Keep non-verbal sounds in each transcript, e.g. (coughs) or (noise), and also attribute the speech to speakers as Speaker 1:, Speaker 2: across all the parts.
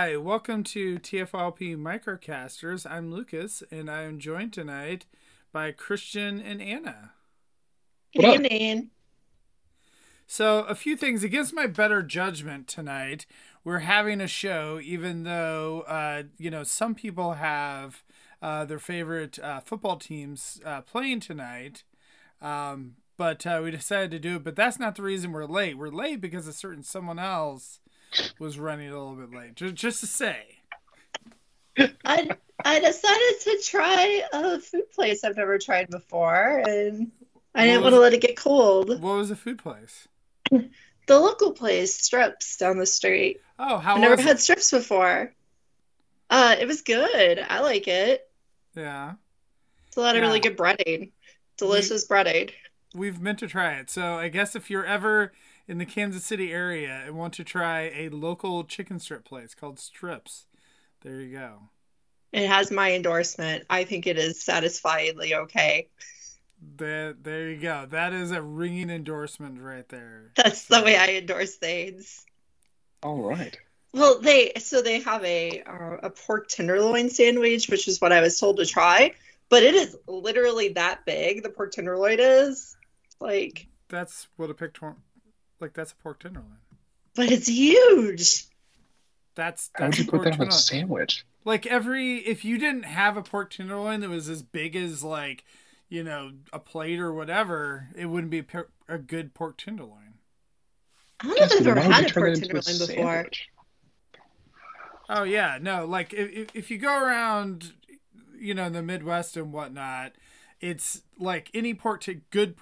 Speaker 1: Hi, welcome to TFLP Microcasters. I'm Lucas, and I am joined tonight by Christian and Anna.
Speaker 2: Good
Speaker 3: What up?
Speaker 1: So, a few things against my better judgment tonight. We're having a show, even though uh, you know some people have uh, their favorite uh, football teams uh, playing tonight. Um, but uh, we decided to do it. But that's not the reason we're late. We're late because a certain someone else was running a little bit late. Just, just to say.
Speaker 2: I I decided to try a food place I've never tried before, and I didn't want to let it get cold.
Speaker 1: What was the food place?
Speaker 2: The local place, Strips, down the street.
Speaker 1: Oh, how
Speaker 2: I've never had
Speaker 1: it?
Speaker 2: strips before. Uh, it was good. I like it.
Speaker 1: Yeah,
Speaker 2: It's a lot of really good breading. Delicious breading.
Speaker 1: we've meant to try it. So I guess if you're ever in the Kansas City area and want to try a local chicken strip place called Strips, there you go.
Speaker 2: It has my endorsement. I think it is satisfyingly okay.
Speaker 1: There, there you go. That is a ringing endorsement right there.
Speaker 2: That's the way I endorse things.
Speaker 3: All right.
Speaker 2: Well, they so they have a uh, a pork tenderloin sandwich, which is what I was told to try, but it is literally that big. The pork tenderloin is like,
Speaker 1: That's what a pick tor- like that's a pork tenderloin.
Speaker 2: but it's huge.
Speaker 1: That's
Speaker 3: How would you
Speaker 1: a
Speaker 3: put
Speaker 1: pork
Speaker 3: that on a sandwich?
Speaker 1: Like every if you didn't have a pork tenderloin that was as big as like you know a plate or whatever, it wouldn't be a, per- a good pork tenderloin.
Speaker 2: I don't know if I've
Speaker 3: but
Speaker 2: ever had a pork
Speaker 3: that into a
Speaker 2: tenderloin before.
Speaker 3: sandwich?
Speaker 1: Oh yeah, no, like if if- if you go around, you know, in the Midwest and whatnot, it's like any pork t- good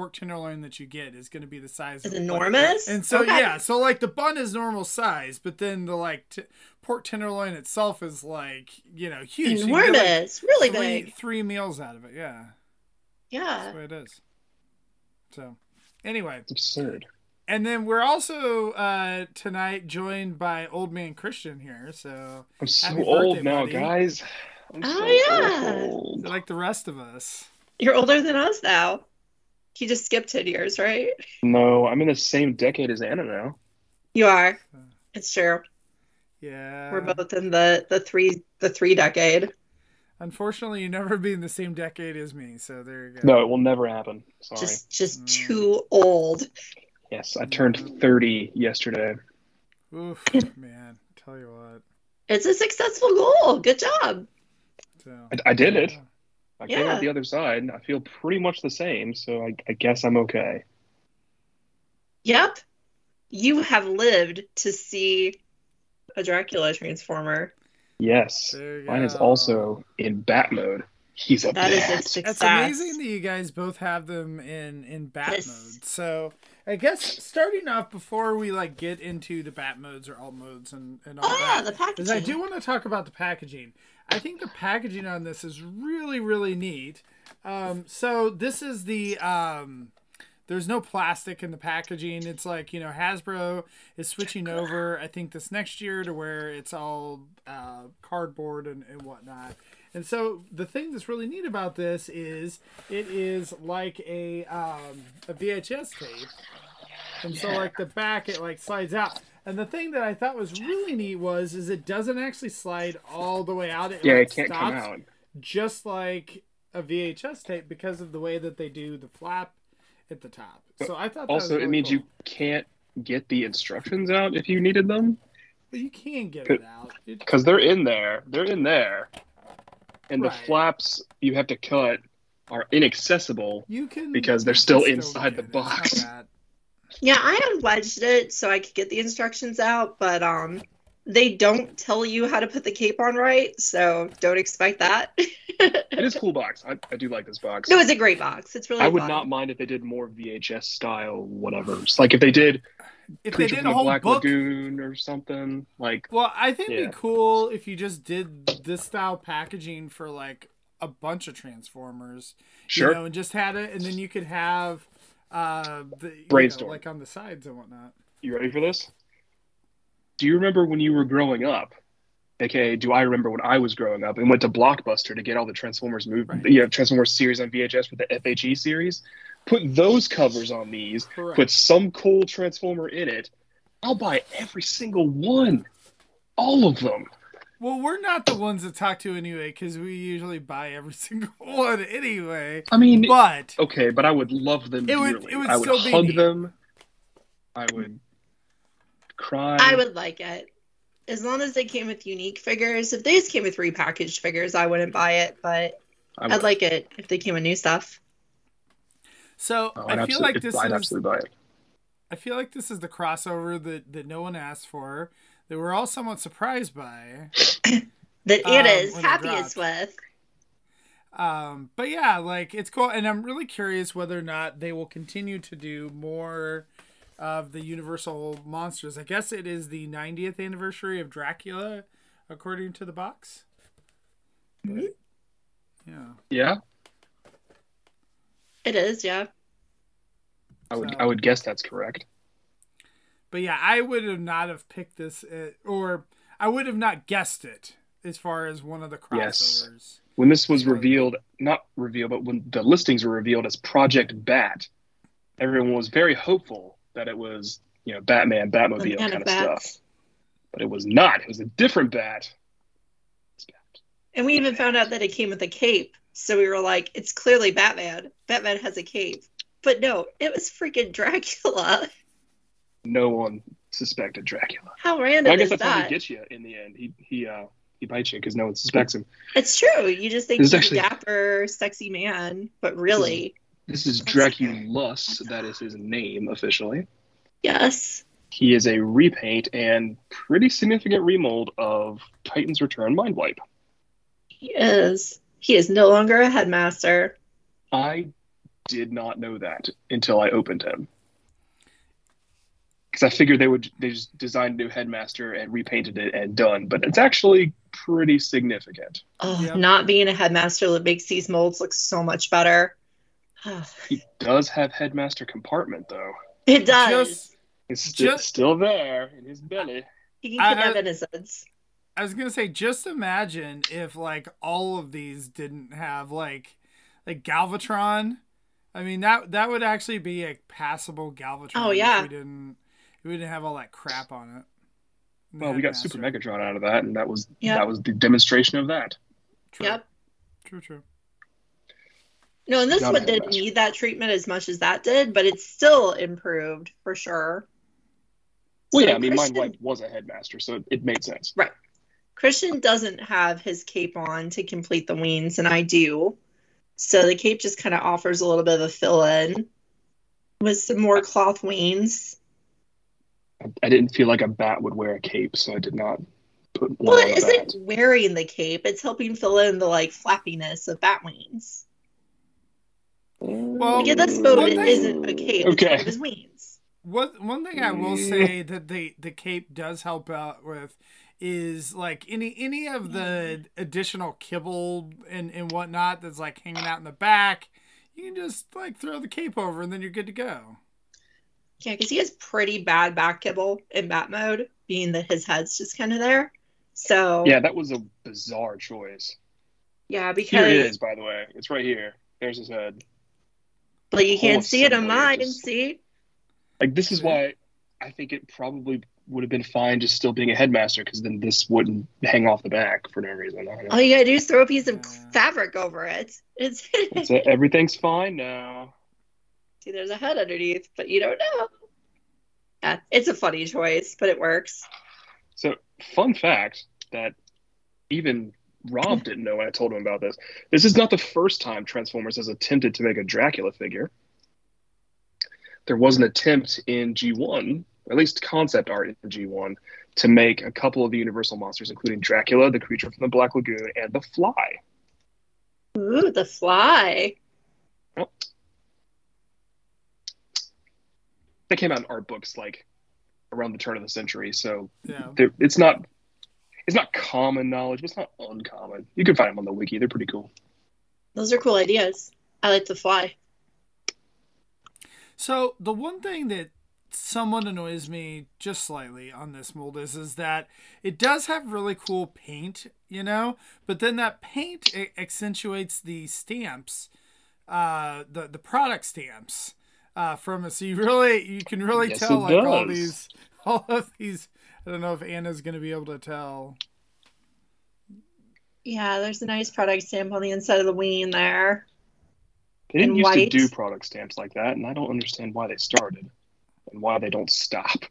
Speaker 1: pork pork tenderloin that you get is going to be the size
Speaker 2: It's
Speaker 1: of like-
Speaker 2: enormous.
Speaker 1: and so
Speaker 2: Okay.
Speaker 1: yeah, so like the bun is normal size, but then the like t- pork tenderloin itself is like you know huge. So you get, like,
Speaker 2: enormous, really
Speaker 1: three,
Speaker 2: big.
Speaker 1: three meals out of it. Yeah, that's
Speaker 2: Yeah.
Speaker 1: the way it is. So anyway,
Speaker 3: It's absurd.
Speaker 1: and then we're also uh tonight joined by old man Christian here. So
Speaker 3: I'm so
Speaker 1: Happy
Speaker 3: old
Speaker 1: birthday,
Speaker 3: now,
Speaker 1: buddy.
Speaker 3: guys. I'm
Speaker 2: Oh,
Speaker 3: so
Speaker 2: yeah.
Speaker 3: old.
Speaker 1: like the rest of us.
Speaker 2: You're older than us now. You just skipped 10 years, right?
Speaker 3: No, I'm in the same decade as Anna now.
Speaker 2: You are. It's true.
Speaker 1: Yeah.
Speaker 2: We're both in the the three the three decade.
Speaker 1: Unfortunately, you never be in the same decade as me, so there you go.
Speaker 3: No, it will never happen. Sorry.
Speaker 2: Just just
Speaker 1: Mm.
Speaker 2: too old.
Speaker 3: Yes, I turned 30 yesterday.
Speaker 1: Oof, (laughs) man. Tell you what.
Speaker 2: It's a successful goal. Good job.
Speaker 1: So,
Speaker 3: I, I did it. I came out the other side. and I feel pretty much the same, so I, I guess I'm okay.
Speaker 2: Yep. You have lived to see a Dracula transformer.
Speaker 3: Yes. Mine is also in bat mode. He's a
Speaker 2: That is a
Speaker 3: bat.
Speaker 2: success.
Speaker 1: It's amazing that you guys both have them in in bat
Speaker 2: Yes.
Speaker 1: mode. So I guess starting off before we like get into the bat modes or alt modes and and all
Speaker 2: Oh yeah,
Speaker 1: that,
Speaker 2: the packaging.
Speaker 1: is I do want to talk about the packaging. I think the packaging on this is really really neat. Um, so this is the um, there's no plastic in the packaging. It's like you know Hasbro is switching over. I think this next year to where it's all uh, cardboard and, and whatnot. And so the thing that's really neat about this is it is like a um, a VHS tape, and so like the back it like slides out. And the thing that I thought was really neat was is it doesn't actually slide all the way out. It
Speaker 3: Yeah,
Speaker 1: like,
Speaker 3: it can't come out.
Speaker 1: just like a VHS tape because of the way that they do the flap at the top. So I thought that was
Speaker 3: Also,
Speaker 1: really
Speaker 3: it means
Speaker 1: cool.
Speaker 3: you can't get the instructions out if you needed them
Speaker 1: But you can get it out.
Speaker 3: Because they're in there. They're in there, and the flaps you have to cut are inaccessible.
Speaker 1: you can
Speaker 3: because they're still inside the
Speaker 1: get it. It's not
Speaker 3: box.
Speaker 2: Yeah, I had wedged it so I could get the instructions out, but um they don't tell you how to put the cape on right, so don't expect that. (laughs)
Speaker 3: It is a cool box. I, I do like this box.
Speaker 2: No, it's a great box. It's really
Speaker 3: I would
Speaker 2: fun.
Speaker 3: not mind if they did more VHS style whatever. Like if they did
Speaker 1: If they did a whole
Speaker 3: Black
Speaker 1: book,
Speaker 3: Lagoon or something like.
Speaker 1: well, I think it'd be cool if you just did this style packaging for like a bunch of Transformers.
Speaker 3: Sure.
Speaker 1: You know, and just had it, and then you could have uh, the you know, like on the sides and whatnot.
Speaker 3: You ready for this? Do you remember when you were growing up? AKA, do I remember when I was growing up and went to Blockbuster to get all the Transformers movie,
Speaker 1: Right.
Speaker 3: you know, Transformers series on VHS for the FHE series? Put those covers on these.
Speaker 1: Correct.
Speaker 3: Put some cool Transformer in it. I'll buy every single one. all of them.
Speaker 1: Well, we're not the ones that talk to anyway, because we usually buy every (laughs) single one anyway.
Speaker 3: I mean,
Speaker 1: But
Speaker 3: okay, but I would love them
Speaker 1: It would-
Speaker 3: dearly.
Speaker 1: it would
Speaker 3: I would
Speaker 1: still be
Speaker 3: hug
Speaker 1: neat.
Speaker 3: them. I would cry.
Speaker 2: I would like it. As long as they came with unique figures. If they just came with repackaged figures, I wouldn't buy it, but
Speaker 3: I would.
Speaker 2: I'd like it if they came with new stuff.
Speaker 1: So
Speaker 3: Oh, I'd
Speaker 1: feel
Speaker 3: absolutely-
Speaker 1: like this
Speaker 3: I'd
Speaker 1: is
Speaker 3: absolutely buy it.
Speaker 1: I feel like this is the crossover that that no one asked for. That we're all somewhat surprised by. (coughs)
Speaker 2: That
Speaker 1: Um,
Speaker 2: Anna's
Speaker 1: when it
Speaker 2: happiest with.
Speaker 1: Um, but yeah, like it's cool, and I'm really curious whether or not they will continue to do more of the Universal monsters. I guess it is the 90th anniversary of Dracula, according to the box. But, yeah.
Speaker 3: Yeah,
Speaker 2: It is, yeah.
Speaker 3: I would.
Speaker 1: So-
Speaker 3: I would guess that's correct.
Speaker 1: But yeah, I would have not have picked this, uh, or I would have not guessed it as far as one of the
Speaker 3: Yes.
Speaker 1: crossovers.
Speaker 3: When this was
Speaker 1: Sorry.
Speaker 3: revealed, not revealed, but when the listings were revealed as Project Bat, everyone was very hopeful that it was, you know, Batman, Batmobile kind of
Speaker 2: bats.
Speaker 3: stuff. But it was not. It was a different bat. Bat.
Speaker 2: And we even found out that it came with a cape. So we were like, it's clearly Batman. Batman has a cave. But no, it was freaking Dracula.
Speaker 3: No one suspected Dracula.
Speaker 2: How
Speaker 3: But
Speaker 2: random
Speaker 3: I guess
Speaker 2: is
Speaker 3: that's how
Speaker 2: that?
Speaker 3: he gets you in the end. He he uh he bites you because no one suspects him.
Speaker 2: It's true. You just think he's
Speaker 3: is actually-
Speaker 2: a dapper, sexy man, but really,
Speaker 3: This is
Speaker 2: That's
Speaker 3: Draculus. That is his name officially.
Speaker 2: yes.
Speaker 3: He is a repaint and pretty significant remold of Titan's Return Mind Wipe.
Speaker 2: He is. He is no longer a headmaster.
Speaker 3: I did not know that until I opened him. Because I figured they would they just designed a new headmaster and repainted it and done, but it's actually pretty significant.
Speaker 2: Oh,
Speaker 1: Yep.
Speaker 2: not being a headmaster that makes these molds look so much better.
Speaker 3: He does have headmaster compartment though.
Speaker 2: It does.
Speaker 1: Just,
Speaker 3: It's sti-
Speaker 1: Just-
Speaker 3: still there in his belly.
Speaker 2: he can
Speaker 1: I-
Speaker 2: kidnap
Speaker 1: I-
Speaker 2: innocents.
Speaker 1: I was gonna say, just imagine if like all of these didn't have like like Galvatron. I mean that that would actually be a passable Galvatron.
Speaker 2: Oh,
Speaker 1: if
Speaker 2: yeah.
Speaker 1: we didn't if we didn't have all that crap on it. And
Speaker 3: Well, we got
Speaker 1: Headmaster.
Speaker 3: Super Megatron out of that, and that was
Speaker 2: Yeah.
Speaker 3: that was the demonstration of that.
Speaker 1: True.
Speaker 2: Yep.
Speaker 1: True. True.
Speaker 2: No, and this
Speaker 3: Not a
Speaker 2: one didn't need that treatment as much as that did, but it's still improved for sure.
Speaker 3: Well,
Speaker 2: So
Speaker 3: yeah, I mean,
Speaker 2: Christian,
Speaker 3: Mind Wipe was a headmaster, so it, it made sense.
Speaker 2: Christian doesn't have his cape on to complete the wings, and I do. So the cape just kind of offers a little bit of a fill in with some more cloth wings.
Speaker 3: I, I didn't feel like a bat would wear a cape, so I did not put one
Speaker 2: Well,
Speaker 3: on
Speaker 2: it
Speaker 3: the bat.
Speaker 2: isn't wearing the cape, it's helping fill in the like flappiness of bat wings.
Speaker 1: Well,
Speaker 2: Yeah, that's about
Speaker 1: one
Speaker 2: it.
Speaker 1: thing-
Speaker 2: isn't a cape. It's
Speaker 3: Okay.
Speaker 2: part of his wings.
Speaker 1: One one thing I will say that the the cape does help out with is like any any of the additional kibble and and whatnot that's like hanging out in the back. You can just like throw the cape over and then you're good to go.
Speaker 2: Yeah, because he has pretty bad back kibble in bat mode, being that his head's just kind of there. So
Speaker 3: Yeah, that was a bizarre choice.
Speaker 2: yeah, because
Speaker 3: Here
Speaker 2: because
Speaker 3: it is, by the way. It's right here. There's his head.
Speaker 2: but you can't see it on
Speaker 3: assembly,
Speaker 2: mine.
Speaker 3: just-
Speaker 2: See,
Speaker 3: Like this is why I think it probably would have been fine just still being a headmaster, because then this wouldn't hang off the back for no reason.
Speaker 2: All you gotta do is throw a piece of fabric over it. It's (laughs)
Speaker 3: It's a- everything's fine now.
Speaker 2: see, there's a head underneath, but you don't know. Yeah, it's a funny choice, but it works.
Speaker 3: So, fun fact that even Rob (laughs) didn't know when I told him about this. This is not the first time Transformers has attempted to make a Dracula figure. There was an attempt in G1, or at least concept art in G1, to make a couple of the Universal monsters, including Dracula, the creature from the Black Lagoon, and the Fly.
Speaker 2: Ooh, the fly.
Speaker 3: They came out in art books like around the turn of the century, so
Speaker 1: Yeah.
Speaker 3: they're- it's not it's not common knowledge, but it's not uncommon. You can find them on the wiki; they're pretty cool.
Speaker 2: Those are cool ideas. I like the fly.
Speaker 1: So the one thing that somewhat annoys me just slightly on this mold is is that it does have really cool paint, you know, but then that paint a- accentuates the stamps, uh, the the product stamps uh, from it. So you really you can really
Speaker 3: Yes,
Speaker 1: tell
Speaker 3: it
Speaker 1: like all
Speaker 3: does.
Speaker 1: these (laughs) all of these I don't know if Anna's gonna be able to tell.
Speaker 2: Yeah, there's a nice product stamp on the inside of the wing there.
Speaker 3: They didn't used
Speaker 2: white.
Speaker 3: to do product stamps like that, and I don't understand why they started and why they don't stop.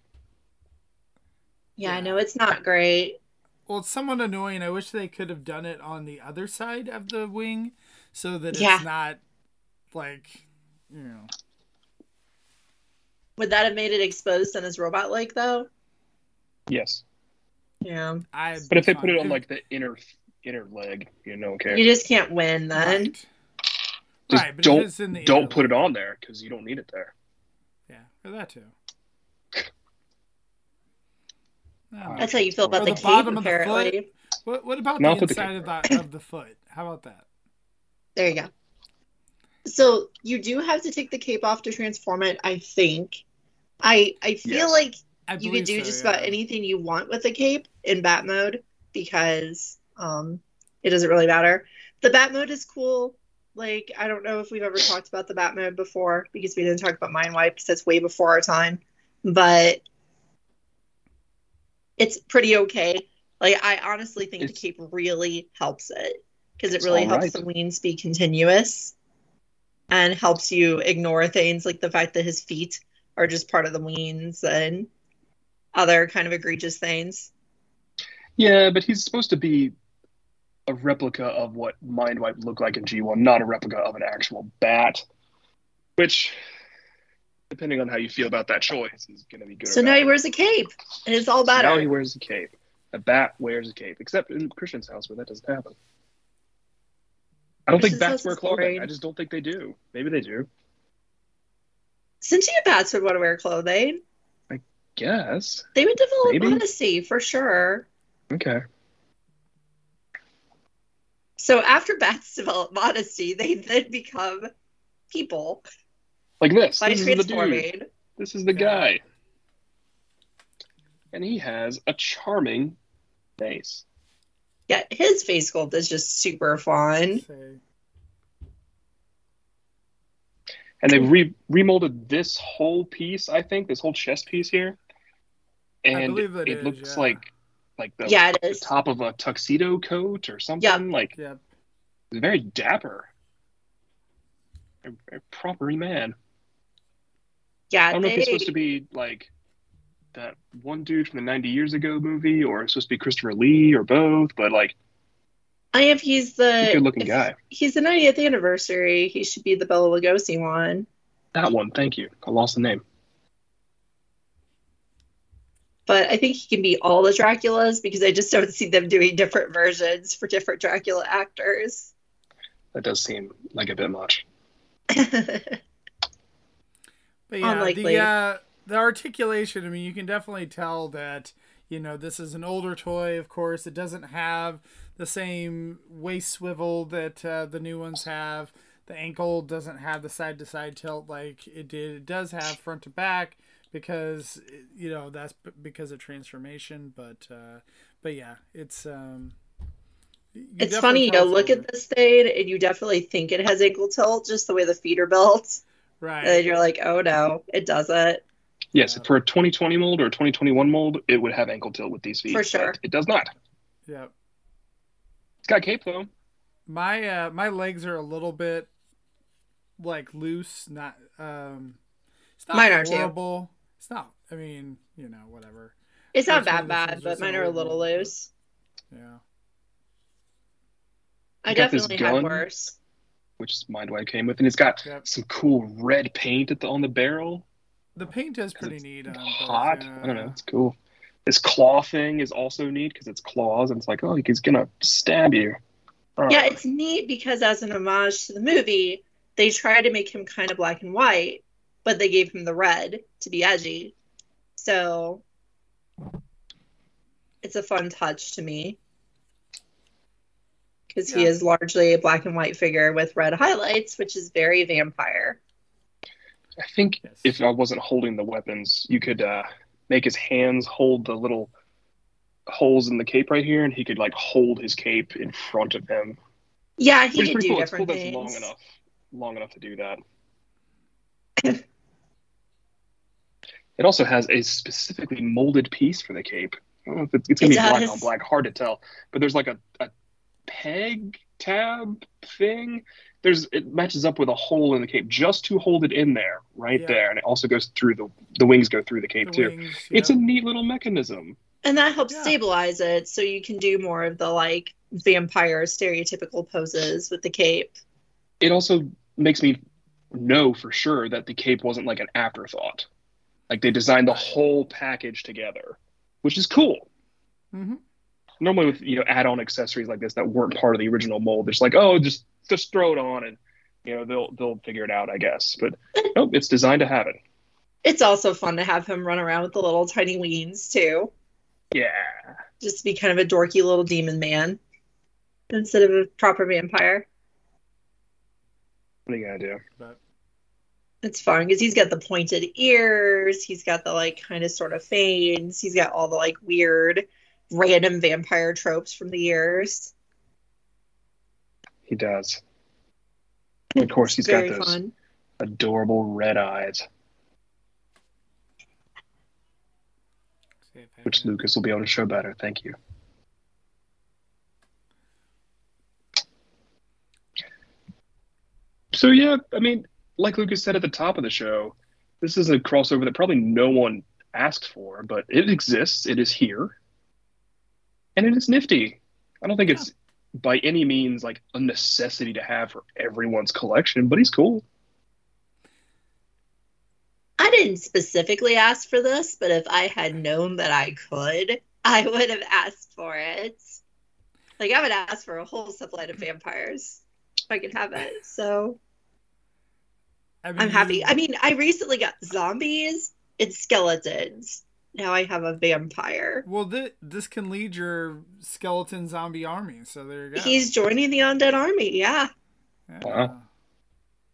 Speaker 2: Yeah, I know it's not great.
Speaker 1: Well, it's somewhat annoying. I wish they could have done it on the other side of the wing, so that it's
Speaker 2: Yeah.
Speaker 1: not like you know.
Speaker 2: Would that have made it exposed on his robot leg though?
Speaker 3: Yes,
Speaker 2: Yeah.
Speaker 1: I.
Speaker 3: but if they put it on like the inner inner leg, you know, okay,
Speaker 2: You just can't win then.
Speaker 1: right,
Speaker 3: Just
Speaker 1: right, but
Speaker 3: don't-
Speaker 1: it's in the
Speaker 3: don't
Speaker 1: inner
Speaker 3: put it on there because you don't need it there.
Speaker 1: Yeah, or that too. No.
Speaker 2: That's how you feel about
Speaker 1: Or
Speaker 2: the,
Speaker 1: the
Speaker 2: cape,
Speaker 1: bottom of the foot.
Speaker 2: apparently.
Speaker 1: What What about
Speaker 3: No,
Speaker 1: the
Speaker 3: I'll the
Speaker 1: inside of the of the foot? How about that?
Speaker 2: There you go. So you do have to take the cape off to transform it, I think. I I feel
Speaker 3: Yes.
Speaker 2: like
Speaker 1: I
Speaker 2: you
Speaker 1: believe
Speaker 2: could do
Speaker 1: so,
Speaker 2: just
Speaker 1: yeah.
Speaker 2: about anything you want with the cape in bat mode because um it doesn't really matter. The bat mode is cool. Like I don't know if we've ever talked about the bat mode before because we didn't talk about mind wipe because that's way before our time. But it's pretty okay. Like I honestly think
Speaker 3: It's-
Speaker 2: the cape really helps it because it really helps
Speaker 3: right.
Speaker 2: the weans be continuous and helps you ignore things like the fact that his feet are just part of the weans and other kind of egregious things.
Speaker 3: Yeah, but he's supposed to be a replica of what Mindwipe looked like in G1, not a replica of an actual bat. Which, depending on how you feel about that choice, is going to be good.
Speaker 2: So now
Speaker 3: bad.
Speaker 2: he wears a cape and it's all
Speaker 3: So
Speaker 2: better.
Speaker 3: now he wears a cape. A bat wears a cape, except in Christian's house where that doesn't happen. I don't think bats wear clothing. I just don't think they do. Maybe they do.
Speaker 2: Sentient bats would want to wear clothing.
Speaker 3: I guess.
Speaker 2: They would develop
Speaker 3: Maybe.
Speaker 2: modesty for sure.
Speaker 3: Okay.
Speaker 2: So after bats develop modesty, they then become people
Speaker 3: Like this.
Speaker 2: by
Speaker 3: This is the dude. This is the
Speaker 1: Yeah.
Speaker 3: guy. And he has a charming face.
Speaker 2: Yeah, his face sculpt is just super fun.
Speaker 3: And they re- remolded this whole piece, I think, this whole chest piece here. And
Speaker 1: believe it
Speaker 3: it
Speaker 1: is,
Speaker 3: looks
Speaker 1: yeah.
Speaker 3: like like the,
Speaker 2: Yeah, it
Speaker 3: the top of a tuxedo coat or something.
Speaker 2: Yeah.
Speaker 3: Like
Speaker 1: yeah,
Speaker 3: very dapper. A, a proper man.
Speaker 2: Yeah.
Speaker 3: I don't know if he's supposed to be like that one dude from the 90 years ago movie or it's supposed to be Christopher Lee or both, but like
Speaker 2: I if he's the
Speaker 3: good looking guy.
Speaker 2: He's the 90th anniversary. He should be the Bela Lugosi one.
Speaker 3: That one, thank you. I lost the name.
Speaker 2: But I think he can be all the Draculas because I just don't see them doing different versions for different Dracula actors.
Speaker 3: That does seem like a bit much. (laughs)
Speaker 1: but yeah,
Speaker 2: Unlikely.
Speaker 1: the uh, the articulation. I mean, you can definitely tell that you know this is an older toy. Of course, it doesn't have the same waist swivel that uh, the new ones have. The ankle doesn't have the side to side tilt like it did. It does have front to back because you know that's because of transformation. But uh, but yeah, it's um.
Speaker 2: it's funny, you know,
Speaker 1: it's
Speaker 2: look at this thing and you definitely think it has ankle tilt just the way the feet are built.
Speaker 1: right.
Speaker 2: And you're like, oh no, it doesn't.
Speaker 3: Yes,
Speaker 1: Yeah.
Speaker 3: for a 2020 mold or a 2021 mold, it would have ankle tilt with these feet.
Speaker 2: For sure.
Speaker 3: It does not.
Speaker 1: yeah.
Speaker 3: It's got cape though.
Speaker 1: My uh my legs are a little bit like loose, not um it's not
Speaker 2: Mine are too.
Speaker 1: horrible. It's not I mean, you know, whatever.
Speaker 2: It's not
Speaker 1: Which
Speaker 2: that bad, but mine are a little
Speaker 1: one?
Speaker 2: loose.
Speaker 1: Yeah.
Speaker 2: I
Speaker 3: got this
Speaker 2: definitely had worse.
Speaker 3: which is Mindwipe came with, and it's got
Speaker 1: Yep.
Speaker 3: some cool red paint at the, on the barrel.
Speaker 1: The paint is pretty
Speaker 3: it's
Speaker 1: neat on both,
Speaker 3: hot. I don't know.
Speaker 1: yeah.
Speaker 3: It's cool. This claw thing is also neat because it's claws, and it's like, oh, he's gonna stab you.
Speaker 2: Yeah, it's neat because as an homage to the movie, they tried to make him kind of black and white, but they gave him the red to be edgy. So it's a fun touch to me. Because he is largely a black and white figure with red highlights, which is very vampire.
Speaker 3: I think
Speaker 1: Yes.
Speaker 3: if I wasn't holding the weapons, you could uh, make his hands hold the little holes in the cape right here, and he could like hold his cape in front of him.
Speaker 2: Yeah, he
Speaker 3: Which is
Speaker 2: can
Speaker 3: pretty
Speaker 2: do
Speaker 3: cool. It's cool
Speaker 2: different
Speaker 3: that's long enough, long enough to do that. (laughs) It also has a specifically molded piece for the cape. I don't know if it's, it's gonna
Speaker 2: It
Speaker 3: be black on black, hard to tell. But there's like a, a peg tab thing. There's it matches up with a hole in the cape just to hold it in there, right
Speaker 1: Yeah.
Speaker 3: there, and it also goes through the the wings go through the cape
Speaker 1: The
Speaker 3: too.
Speaker 1: wings,
Speaker 3: It's a neat little mechanism.
Speaker 2: And that helps
Speaker 1: Yeah.
Speaker 2: stabilize it so you can do more of the like vampire stereotypical poses with the cape.
Speaker 3: It also makes me know for sure that the cape wasn't like an afterthought. Like they designed the whole package together, which is cool.
Speaker 1: Mhm.
Speaker 3: normally with you know add-on accessories like this that weren't part of the original mold it's like oh just just throw it on and you know they'll they'll figure it out i guess but nope it's designed to have it
Speaker 2: It's also fun to have him run around with the little tiny wings too.
Speaker 3: yeah
Speaker 2: Just to be kind of a dorky little demon man instead of a proper vampire.
Speaker 3: What are you gonna do
Speaker 1: But
Speaker 2: It's fun because he's got the pointed ears, he's got the like kind of sort of fangs, he's got all the like weird random vampire tropes from the years.
Speaker 3: he does. (laughs) Of course he's got
Speaker 2: Very
Speaker 3: those
Speaker 2: fun.
Speaker 3: adorable red eyes.
Speaker 1: See if I
Speaker 3: which lucas will be able to show better thank you so yeah i mean like lucas said at the top of the show this is a crossover that probably no one asked for but it exists. It is here. And it is nifty. I don't think it's by any means like a necessity to have for everyone's collection but he's cool.
Speaker 2: I didn't specifically ask for this, but if I had known that I could, I would have asked for it. Like I would ask for a whole subline of vampires if I could have it. So
Speaker 1: I mean,
Speaker 2: I'm happy. I mean, I recently got zombies and skeletons. Now I have a vampire.
Speaker 1: Well, th- this can lead your skeleton zombie army. So there you go.
Speaker 2: He's joining the undead army. Yeah,
Speaker 1: Yeah.
Speaker 3: Wow.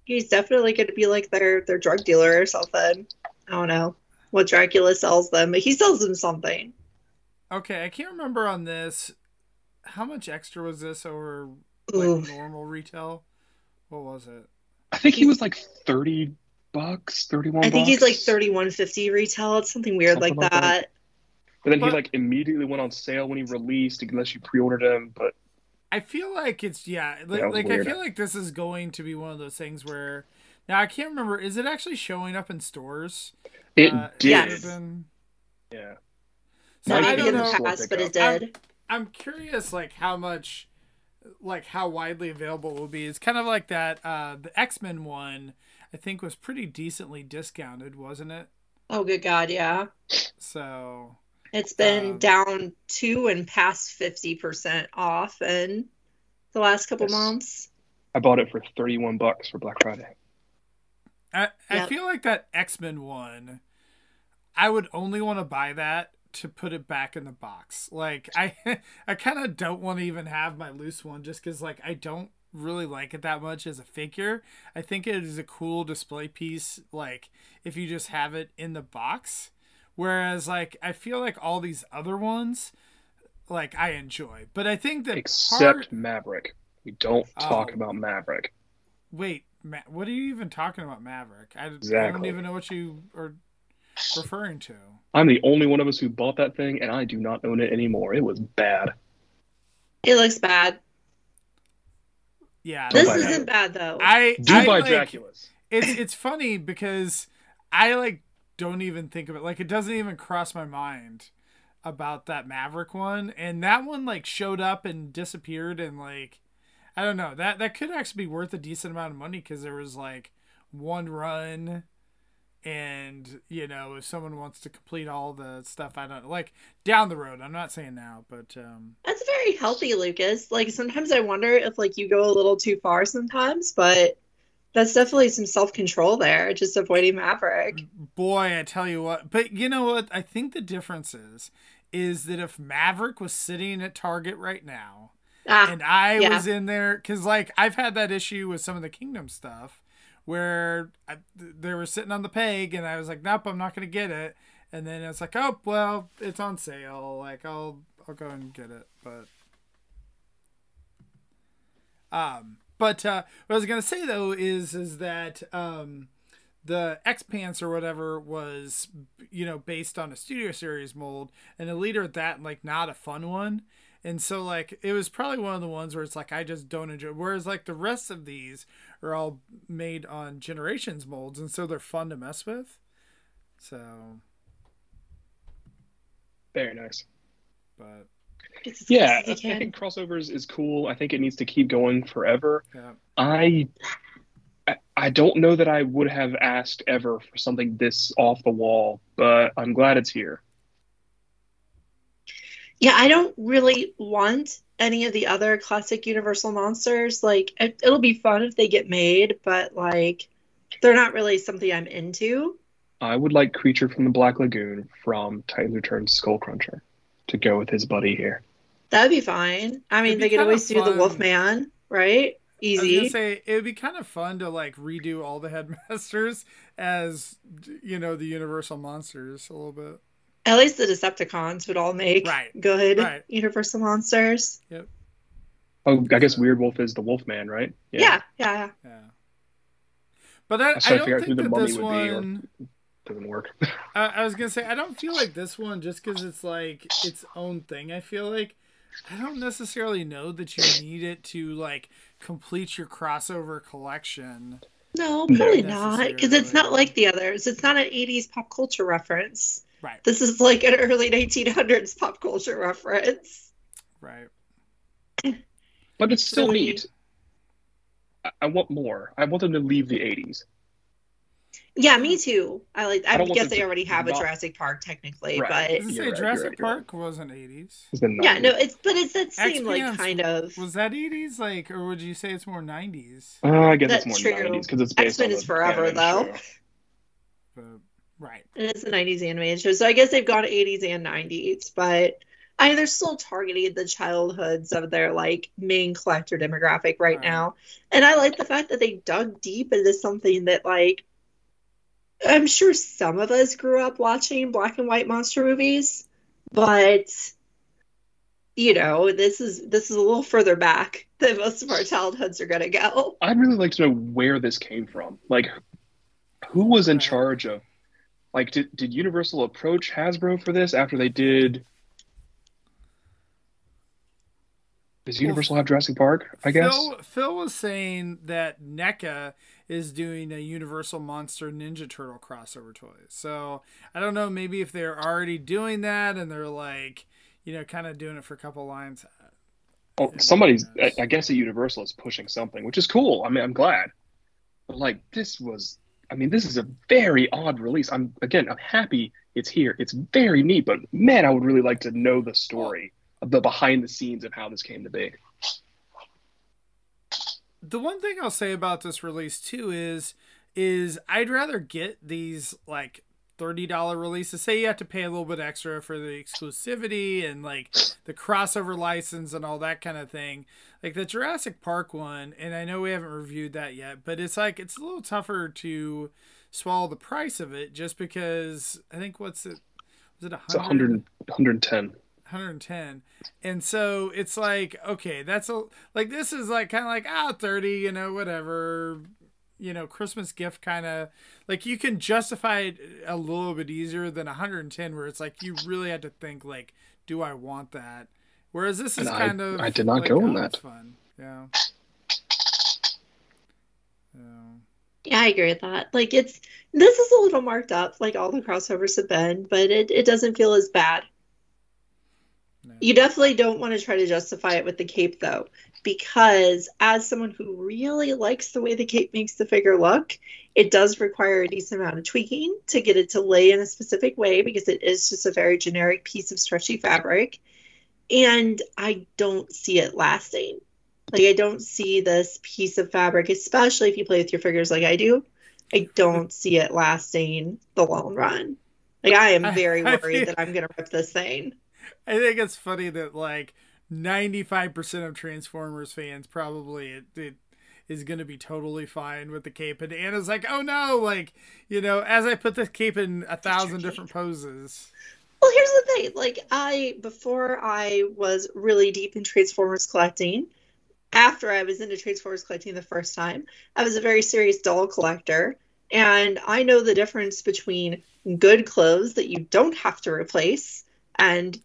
Speaker 2: he's definitely going to be like their their drug dealer or something. I don't know what Dracula sells them, but he sells them something.
Speaker 1: Okay, I can't remember on this. How much extra was this over like normal retail? What was it?
Speaker 3: I think he was like 30 bucks 31
Speaker 2: I think he's like
Speaker 3: bucks.
Speaker 2: thirty one fifty retail. It's something weird
Speaker 3: Something
Speaker 2: like
Speaker 3: like
Speaker 2: that.
Speaker 3: that. But then
Speaker 1: But-
Speaker 3: he like immediately went on sale when he released, unless you pre-ordered him. But
Speaker 1: I feel like it's yeah, like,
Speaker 3: That was
Speaker 1: like I feel like this is going to be one of those things where now I can't remember. Is it actually showing up in stores?
Speaker 3: it
Speaker 1: Uh,
Speaker 3: did.
Speaker 2: Yes.
Speaker 1: been-
Speaker 3: Yeah.
Speaker 1: So
Speaker 2: Not
Speaker 1: I don't
Speaker 2: in
Speaker 1: know.
Speaker 2: the past, but it
Speaker 3: pickup.
Speaker 2: did.
Speaker 1: I'm curious, like how much, like how widely available it will be. It's kind of like that. Uh, the X Men one, I think, was pretty decently discounted, wasn't it?
Speaker 2: Oh, good God, yeah.
Speaker 1: So
Speaker 2: It's been
Speaker 1: Um,
Speaker 2: down to and past fifty percent off in the last couple
Speaker 3: Yes.
Speaker 2: months.
Speaker 3: I bought it for 31 bucks for Black Friday.
Speaker 1: I I
Speaker 2: Yep.
Speaker 1: feel like that X Men one, I would only want to buy that to put it back in the box. Like I (laughs) I kind of don't want to even have my loose one just because like I don't really like it that much as a figure. I think it is a cool display piece. Like if you just have it in the box, whereas like I feel like all these other ones, like I enjoy, but I think that
Speaker 3: Except
Speaker 1: part-
Speaker 3: Maverick. We don't talk
Speaker 1: Oh.
Speaker 3: about Maverick.
Speaker 1: Wait, Ma- what are you even talking about, Maverick? I, I don't even know what you are referring to.
Speaker 3: I'm the only one of us who bought that thing, and I do not own it anymore. It was bad.
Speaker 2: It looks bad.
Speaker 1: Yeah,
Speaker 2: This
Speaker 3: buy that.
Speaker 2: isn't bad though.
Speaker 1: I
Speaker 3: Do
Speaker 1: I,
Speaker 3: buy
Speaker 1: like,
Speaker 3: Dracula's.
Speaker 1: It's it's funny because I like don't even think of it. Like it doesn't even cross my mind about that Maverick one, and that one like showed up and disappeared, and like I don't know that that could actually be worth a decent amount of money because there was like one run. And you know, if someone wants to complete all the stuff, I don't like down the road. I'm not saying now, but um,
Speaker 2: That's very healthy, Lucas. Like sometimes I wonder if like you go a little too far sometimes, but that's definitely some self control there, just avoiding Maverick.
Speaker 1: boy, I tell you what. But you know what? I think the difference is, is that if Maverick was sitting at Target right now,
Speaker 2: Ah,
Speaker 1: and I
Speaker 2: yeah.
Speaker 1: was in there, because like I've had that issue with some of the Kingdom stuff, where I, they were sitting on the peg, and I was like, nope, I'm not gonna get it. And then it's like, oh well, it's on sale. Like I'll I'll go and get it, but. Um, but uh, what I was gonna say though is is that um, the X Spanse or whatever was, you know, based on a Studio Series mold, and a leader at that, like, not a fun one. And so, like, it was probably one of the ones where it's like, I just don't enjoy. Whereas, like, the rest of these are all made on Generations molds, and so they're fun to mess with. So,
Speaker 3: Very nice.
Speaker 1: but
Speaker 2: It's
Speaker 3: Yeah, I
Speaker 2: can.
Speaker 3: think crossovers is cool. I think it needs to keep going forever.
Speaker 1: yeah.
Speaker 3: I I- I don't know that I would have asked ever for something this off the wall, but I'm glad it's here.
Speaker 2: Yeah, I don't really want any of the other classic Universal monsters. Like, it, it'll be fun if they get made, but like, they're not really something I'm into.
Speaker 3: I would like Creature from the Black Lagoon from Titan Returns Skullcruncher to go with his buddy here.
Speaker 2: That'd be fine. I mean, they could
Speaker 1: kinda
Speaker 2: always do the
Speaker 1: fun.
Speaker 2: Wolfman, right?
Speaker 1: I was
Speaker 2: Easy.
Speaker 1: gonna say it would be kind of fun to like redo all the (laughs) headmasters as you know the Universal monsters a little bit.
Speaker 2: At least the Decepticons would all make
Speaker 1: Right.
Speaker 2: good
Speaker 1: Right.
Speaker 2: Universal monsters. Yep.
Speaker 3: Oh, I guess Weird Wolf is the Wolfman, right?
Speaker 2: Yeah, yeah, yeah.
Speaker 1: Yeah. But I,
Speaker 3: I
Speaker 1: I don't think that this
Speaker 3: would be, or-
Speaker 1: one.
Speaker 3: Doesn't work.
Speaker 1: I, I was gonna say I don't feel like this one just because it's like its own thing. I feel like I don't necessarily know that you need it to like complete your crossover collection.
Speaker 2: No,
Speaker 3: No.
Speaker 2: probably not. Because it's not like the others. It's not an 80s pop culture reference.
Speaker 1: Right.
Speaker 2: This is like an early 1900s pop culture reference.
Speaker 1: Right. (clears throat)
Speaker 3: but it's still
Speaker 2: So
Speaker 3: neat. I, I want more. I want them to leave the 80s.
Speaker 2: Yeah, me too. I like. I,
Speaker 3: I don't
Speaker 2: guess they already have a Jurassic Park technically,
Speaker 3: Right.
Speaker 2: But
Speaker 1: was gonna
Speaker 3: You're
Speaker 1: say
Speaker 3: right,
Speaker 1: Jurassic
Speaker 3: you're right,
Speaker 1: Park wasn't eighties.
Speaker 2: Yeah, no, it's but it's that same like
Speaker 1: X-Spanse
Speaker 2: kind of.
Speaker 1: Was that eighties? Like, or would you say it's more nineties?
Speaker 3: Uh, I guess it's more 90s because it's based
Speaker 2: X-Men
Speaker 3: on
Speaker 2: is
Speaker 3: the
Speaker 2: forever,
Speaker 3: animated
Speaker 2: though.
Speaker 3: show.
Speaker 1: Right.
Speaker 2: And it's a 90s animated show, so I guess they've gone 80s and 90s, but I mean, they're still targeting the childhoods of their like main collector demographic right
Speaker 1: Right.
Speaker 2: now. And I like the fact that they dug deep into something that like I'm sure some of us grew up watching black and white monster movies, but you know, this is this is a little further back (laughs) than most of our childhoods are gonna go.
Speaker 3: I'd really like to know where this came from. Like, who was in charge of? Like, did, did Universal approach Hasbro for this after they did? Does Universal have Jurassic Park? I guess.
Speaker 1: Phil, Phil was saying that NECA is doing a Universal Monster Ninja Turtle crossover toy. So I don't know, maybe if they're already doing that and they're like, you know, kind of doing it for a couple lines.
Speaker 3: Uh,
Speaker 1: well,
Speaker 3: somebody's. I. I guess at Universal is pushing something, which is cool. I mean, I'm glad. But like, this was. I mean, this is a very odd release. I'm again. I'm happy it's here. It's very neat, but man, I would really like to know the story of the behind the scenes of how this came to be.
Speaker 1: The one thing I'll say about this release too is is I'd rather get these like thirty dollar releases. Say you have to pay a little bit extra for the exclusivity and like the crossover license and all that kind of thing. Like the Jurassic Park one, and I know we haven't reviewed that yet, but it's like it's a little tougher to swallow the price of it just because I think what's it was it a
Speaker 3: It's 100, 110.
Speaker 1: 110 and so it's like okay that's a like this is like kind of like ah 30 you know whatever you know christmas gift kind of like you can justify it a little bit easier than 110 where it's like you really had to think like do i want that whereas this is
Speaker 3: And I-
Speaker 1: kind of
Speaker 3: I did not
Speaker 1: like,
Speaker 3: go on
Speaker 1: oh,
Speaker 3: that.
Speaker 1: fun yeah yeah
Speaker 2: Yeah, I agree with that. Like it's this is a little marked up, like all the crossovers have been, but it, it doesn't feel as bad. You definitely don't want to try to justify it with the cape though, because as someone who really likes the way the cape makes the figure look, it does require a decent amount of tweaking to get it to lay in a specific way because it is just a very generic piece of stretchy fabric. And I don't see it lasting. Like I don't see this piece of fabric, especially if you play with your figures like I do. I don't see it lasting the long run. Like I am (laughs)
Speaker 1: I-
Speaker 2: very
Speaker 1: I
Speaker 2: worried
Speaker 1: feel-
Speaker 2: that I'm gonna rip this thing. (laughs)
Speaker 1: I think it's funny that like 95% of Transformers fans probably it, it is going to be totally fine with the cape. And Anna's like, oh no, like, you know, as I put the cape in a thousand different poses.
Speaker 2: Well, here's the thing. Like I before I was really deep in Transformers collecting, after I was into Transformers collecting the first time, I was a very serious doll collector. And I know the difference between good clothes that you don't have to replace and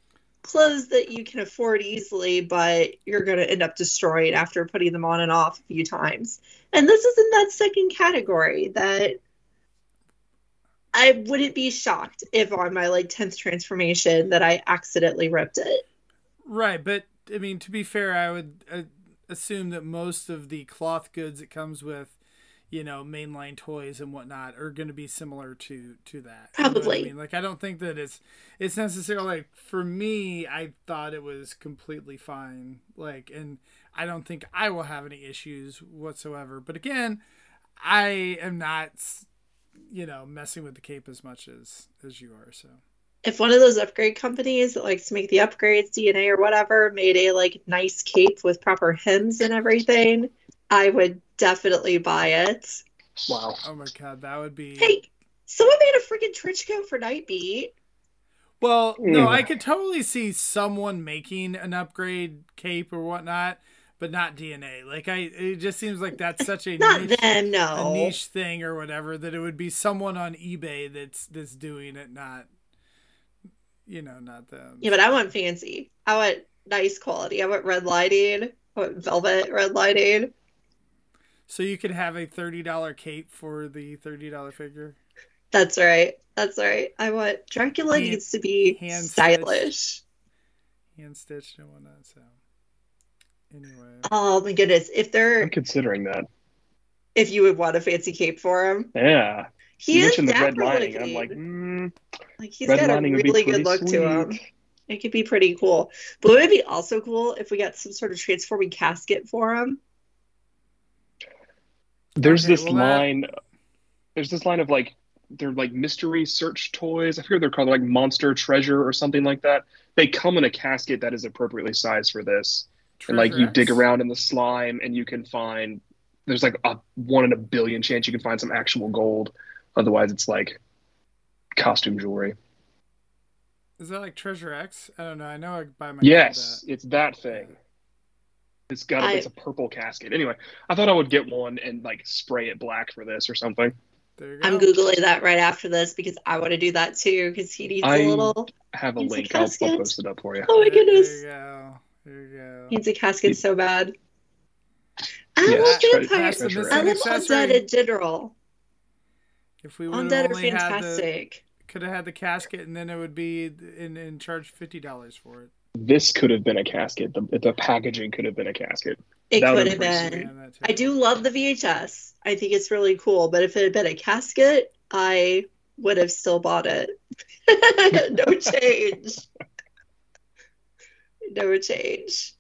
Speaker 2: clothes that you can afford easily, but you're going to end up destroyed after putting them on and off a few times. And this is in that second category that I wouldn't be shocked if on my like 10th transformation that I accidentally ripped it.
Speaker 1: Right, but I mean to be fair, I would uh, assume that most of the cloth goods it comes with, you know, mainline toys and whatnot are going to be similar to to that. You know
Speaker 2: Probably.
Speaker 1: I mean, like I don't think that it's it's necessarily like for me. I thought it was completely fine. Like, and I don't think I will have any issues whatsoever. But again, I am not, you know, messing with the cape as much as as you are. So.
Speaker 2: If one of those upgrade companies that likes to make the upgrades, DNA or whatever, made a like nice cape with proper hems and everything, I would definitely buy it.
Speaker 3: Wow.
Speaker 1: Oh my god, that would be.
Speaker 2: Hey, someone made a freaking trench coat for Nightbeat.
Speaker 1: Well, no,
Speaker 3: Mm.
Speaker 1: I could totally see someone making an upgrade cape or whatnot, but not DNA. Like I, it just seems like that's such a (laughs)
Speaker 2: Not
Speaker 1: niche,
Speaker 2: them,
Speaker 1: a
Speaker 2: no.
Speaker 1: niche thing or whatever that it would be someone on eBay that's that's doing it, not you know, not them.
Speaker 2: Yeah, but I want fancy. I want nice quality. I want red lighting. I want velvet red lighting.
Speaker 1: So you could have a thirty dollar cape for the thirty dollar figure.
Speaker 2: That's right. That's right. I want Dracula
Speaker 1: Hand-
Speaker 2: needs to be
Speaker 1: hand
Speaker 2: stylish.
Speaker 1: hand stitched and whatnot. So anyway,
Speaker 2: Oh my goodness. If they're
Speaker 3: I'm considering that.
Speaker 2: if you would want a fancy cape for him.
Speaker 3: Yeah.
Speaker 2: He
Speaker 3: you
Speaker 2: is
Speaker 3: mentioned the red lining. I'm like, mm,
Speaker 2: Like he's
Speaker 3: red
Speaker 2: got a
Speaker 3: lining would be
Speaker 2: really good look to him. It could be pretty cool. But would it be also cool if we got some sort of transforming casket for him?
Speaker 3: There's
Speaker 1: Okay,
Speaker 3: this
Speaker 1: well, that-
Speaker 3: line. There's this line of like they're like mystery search toys. I forget what they're called, like Monster Treasure or something like that. They come in a casket that is appropriately sized for this, and like you dig around in the slime and you can find. There's like a one in a billion chance you can find some actual gold. Otherwise, it's like costume jewelry.
Speaker 1: Is that like Treasure X? I don't know. I know I buy my
Speaker 3: Yes, it's that thing. It's got
Speaker 2: I-
Speaker 3: it's a purple casket. Anyway, I thought I would get one and like spray it black for this or something.
Speaker 1: There you go.
Speaker 2: I'm googling that right after this because I want to do that too because he needs
Speaker 3: I-
Speaker 2: a little
Speaker 3: I have a link. I'll, I'll post it up for you.
Speaker 2: Oh my
Speaker 1: There-
Speaker 2: goodness.
Speaker 1: There you go. There you go.
Speaker 2: needs a casket so bad. I
Speaker 3: Yeah,
Speaker 2: love
Speaker 3: tre-
Speaker 2: vampires.
Speaker 1: That's the
Speaker 3: treasure.
Speaker 2: I
Speaker 1: missing
Speaker 2: love
Speaker 1: accessory.
Speaker 2: undead in general.
Speaker 1: If we would have
Speaker 2: Undead are
Speaker 1: only had the,
Speaker 2: fantastic.
Speaker 1: could have had the casket, and then it would be in in charge fifty dollars for it.
Speaker 3: This could have been a casket. The, the packaging could have been a casket.
Speaker 2: It
Speaker 3: That
Speaker 2: could
Speaker 3: would've been
Speaker 2: been.
Speaker 3: pretty
Speaker 1: And that too.
Speaker 2: I do love the VHS. I think it's really cool. But if it had been a casket, I would have still bought it. (laughs) no change. No change.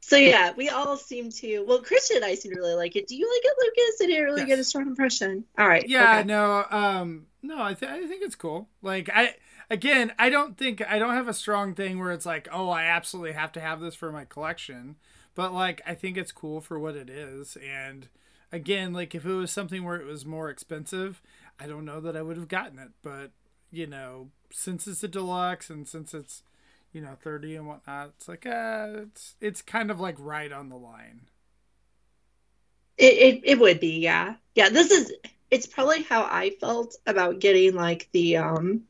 Speaker 2: So yeah, we all seem to. Well, Christian and I seem to really like it. Do you like it, Lucas? I didn't really get a strong impression. All right.
Speaker 1: Yeah,
Speaker 2: okay.
Speaker 1: no, um, no, I, th- I think it's cool. Like, I again, I don't think I don't have a strong thing where it's like, oh, I absolutely have to have this for my collection. But like, I think it's cool for what it is. And again, like, if it was something where it was more expensive, I don't know that I would have gotten it. But you know, since it's a deluxe and since it's you know thirty and whatnot, it's like, uh, it's it's kind of like right on the line.
Speaker 2: It, it it would be, yeah. Yeah, this is it's probably how I felt about getting like the um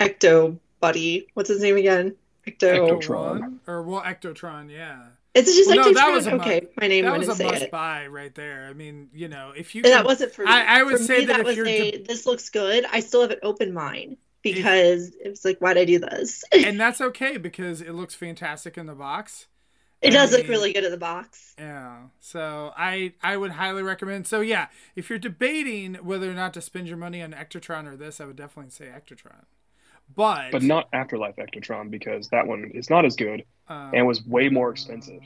Speaker 2: Ecto Buddy. What's his name again? Ecto.
Speaker 3: Ectotron.
Speaker 1: Or well, Ectotron, yeah.
Speaker 2: It's just
Speaker 1: Well,
Speaker 2: like
Speaker 1: no, that was a
Speaker 2: okay, my name
Speaker 1: that
Speaker 2: wouldn't
Speaker 1: was a
Speaker 2: say
Speaker 1: must
Speaker 2: it.
Speaker 1: buy right there. I mean, you know, if you
Speaker 2: And that wasn't for me.
Speaker 1: I- I would
Speaker 2: For
Speaker 1: say
Speaker 2: me,
Speaker 1: that
Speaker 2: that
Speaker 1: if
Speaker 2: was
Speaker 1: you're
Speaker 2: a
Speaker 1: de-
Speaker 2: this looks good. I still have an open mind because it was like, why'd I do this? (laughs)
Speaker 1: and that's okay because it looks fantastic in the box.
Speaker 2: It
Speaker 1: I
Speaker 2: does look really good in the box.
Speaker 1: Yeah. So I I would highly recommend. So yeah, if you're debating whether or not to spend your money on Ectotron or this, I would definitely say Ectotron. But
Speaker 3: But not Afterlife Ectotron because that one is not as good
Speaker 1: um,
Speaker 3: and was way more expensive.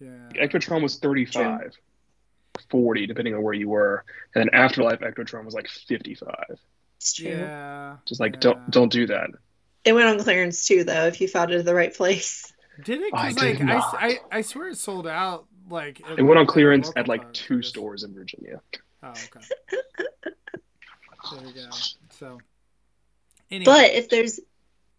Speaker 1: Yeah.
Speaker 3: Ectotron was 35, 40, depending on where you were. And then Afterlife Ectotron was like 55.
Speaker 2: It's true.
Speaker 1: Yeah.
Speaker 3: Just like,
Speaker 1: yeah.
Speaker 3: don't don't do that.
Speaker 2: It went on clearance too, though. If you found it in the right place.
Speaker 1: Did it?
Speaker 3: I
Speaker 1: 'Cause, like
Speaker 3: did
Speaker 1: I,
Speaker 3: not.
Speaker 1: I I swear it sold out like
Speaker 3: It went on clearance at like two stores in Virginia.
Speaker 1: Oh, okay. (laughs) there you go. So, anyway,
Speaker 2: But if there's,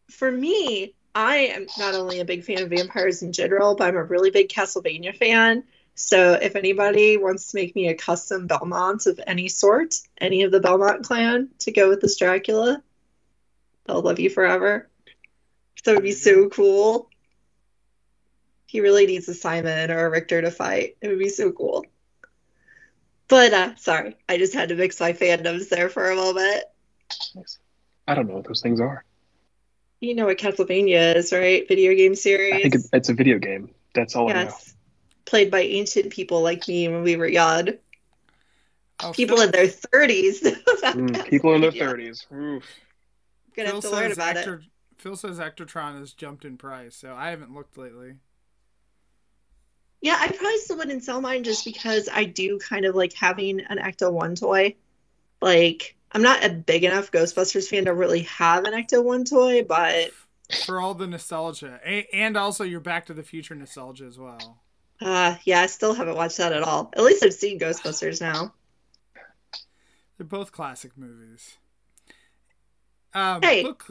Speaker 2: for me, I am not only a big fan of vampires in general, but I'm a really big Castlevania fan. So if anybody wants to make me a custom Belmont of any sort, any of the Belmont clan to go with this Dracula, I'll love you forever. That would be so cool. He really needs a Simon or a Richter to fight. It would be so cool. But uh sorry, I just had to mix my fandoms there for a moment.
Speaker 3: I don't know what those things are.
Speaker 2: You know what Castlevania is, right? Video game series.
Speaker 3: I think it- it's a video game. That's all I know.
Speaker 2: yes. Played by ancient people like me when we were young.
Speaker 1: Oh,
Speaker 2: People
Speaker 1: Phil,
Speaker 2: in their 30s. (laughs)
Speaker 3: Mm, people in their 30s. Oof.
Speaker 2: Gonna
Speaker 1: Phil
Speaker 2: have to learn
Speaker 1: says
Speaker 2: about it.
Speaker 1: Phil says Ectotron has jumped in price, so I haven't looked lately.
Speaker 2: Yeah, I probably still wouldn't sell mine just because I do kind of like having an Ecto 1 toy. Like, I'm not a big enough Ghostbusters fan to really have an Ecto 1 toy, but
Speaker 1: For all the nostalgia, A- and also your Back to the Future nostalgia as well.
Speaker 2: uh, yeah, I still haven't watched that at all. At least I've seen Ghostbusters now.
Speaker 1: They're both classic movies. Um,
Speaker 2: Hey.
Speaker 1: book,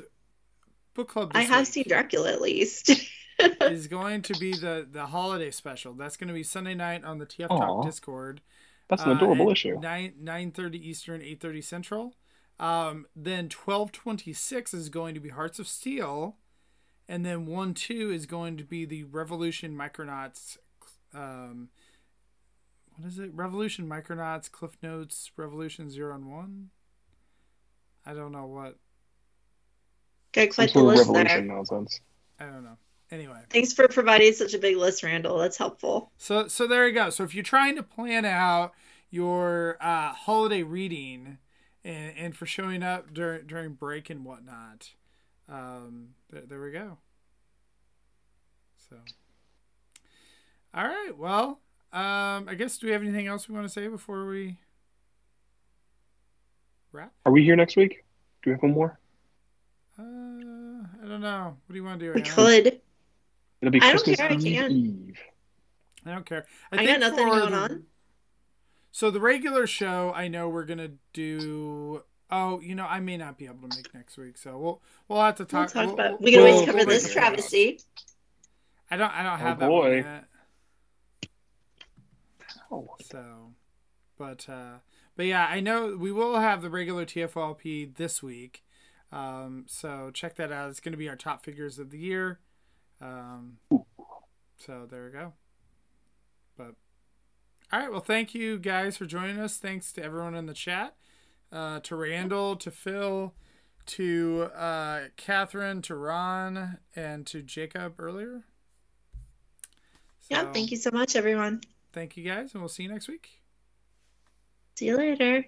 Speaker 1: book club.
Speaker 2: I have
Speaker 1: week
Speaker 2: seen Dracula at least.
Speaker 1: is going to be the the holiday special. That's going to be Sunday night on the TF
Speaker 3: Aw.
Speaker 1: Talk Discord.
Speaker 3: That's an
Speaker 1: uh,
Speaker 3: adorable
Speaker 1: at
Speaker 3: issue.
Speaker 1: Nine nine thirty Eastern, eight thirty Central. Um, then twelve twenty six is going to be Hearts of Steel, and then one two is going to be the Revolution Micronauts. Um, what is it? Revolution Micronauts Cliff Notes Revolution Zero and One. I don't know what.
Speaker 2: Got
Speaker 3: Some
Speaker 2: quite the list there.
Speaker 3: nonsense.
Speaker 1: I don't know. Anyway.
Speaker 2: Thanks for providing such a big list, Randall. That's helpful.
Speaker 1: So so there you go. So if you're trying to plan out your uh, holiday reading and, and for showing up during during break and whatnot, um, there, there we go. So, all right. Well, um, I guess do we have anything else we want to say before we wrap?
Speaker 3: Are we here next week? Do we have one more?
Speaker 1: Uh, I don't know. What do you want to do?
Speaker 2: We
Speaker 1: Anna?
Speaker 2: could.
Speaker 3: It'll be
Speaker 2: I don't
Speaker 3: Christmas
Speaker 2: care, I
Speaker 3: Eve.
Speaker 2: can.
Speaker 3: Eve.
Speaker 1: I don't care.
Speaker 2: I
Speaker 1: think
Speaker 2: got nothing going
Speaker 1: the-
Speaker 2: on.
Speaker 1: So the regular show, I know we're gonna do. Oh, you know, I may not be able to make next week, so we'll we'll have to
Speaker 2: We'll
Speaker 1: talk.
Speaker 2: talk
Speaker 1: we'll-
Speaker 2: about.
Speaker 1: we'll-
Speaker 2: We can always
Speaker 3: we'll-
Speaker 2: cover
Speaker 3: we'll
Speaker 2: this
Speaker 3: figure it out.
Speaker 2: travesty.
Speaker 1: I don't. I don't
Speaker 3: Oh,
Speaker 1: have that one
Speaker 3: boy.
Speaker 1: yet.
Speaker 3: Oh,
Speaker 1: So, but uh, but yeah, I know we will have the regular TFLP this week. Um, so check that out. It's going to be our top figures of the year. Um, so there we go. But all right, well, thank you guys for joining us. Thanks to everyone in the chat, uh, to Randall, to Phil, to uh, Catherine, to Ron, and to Jacob earlier.
Speaker 2: Yeah, thank you so much, everyone.
Speaker 1: Thank you guys, and we'll see you next week.
Speaker 2: See you later.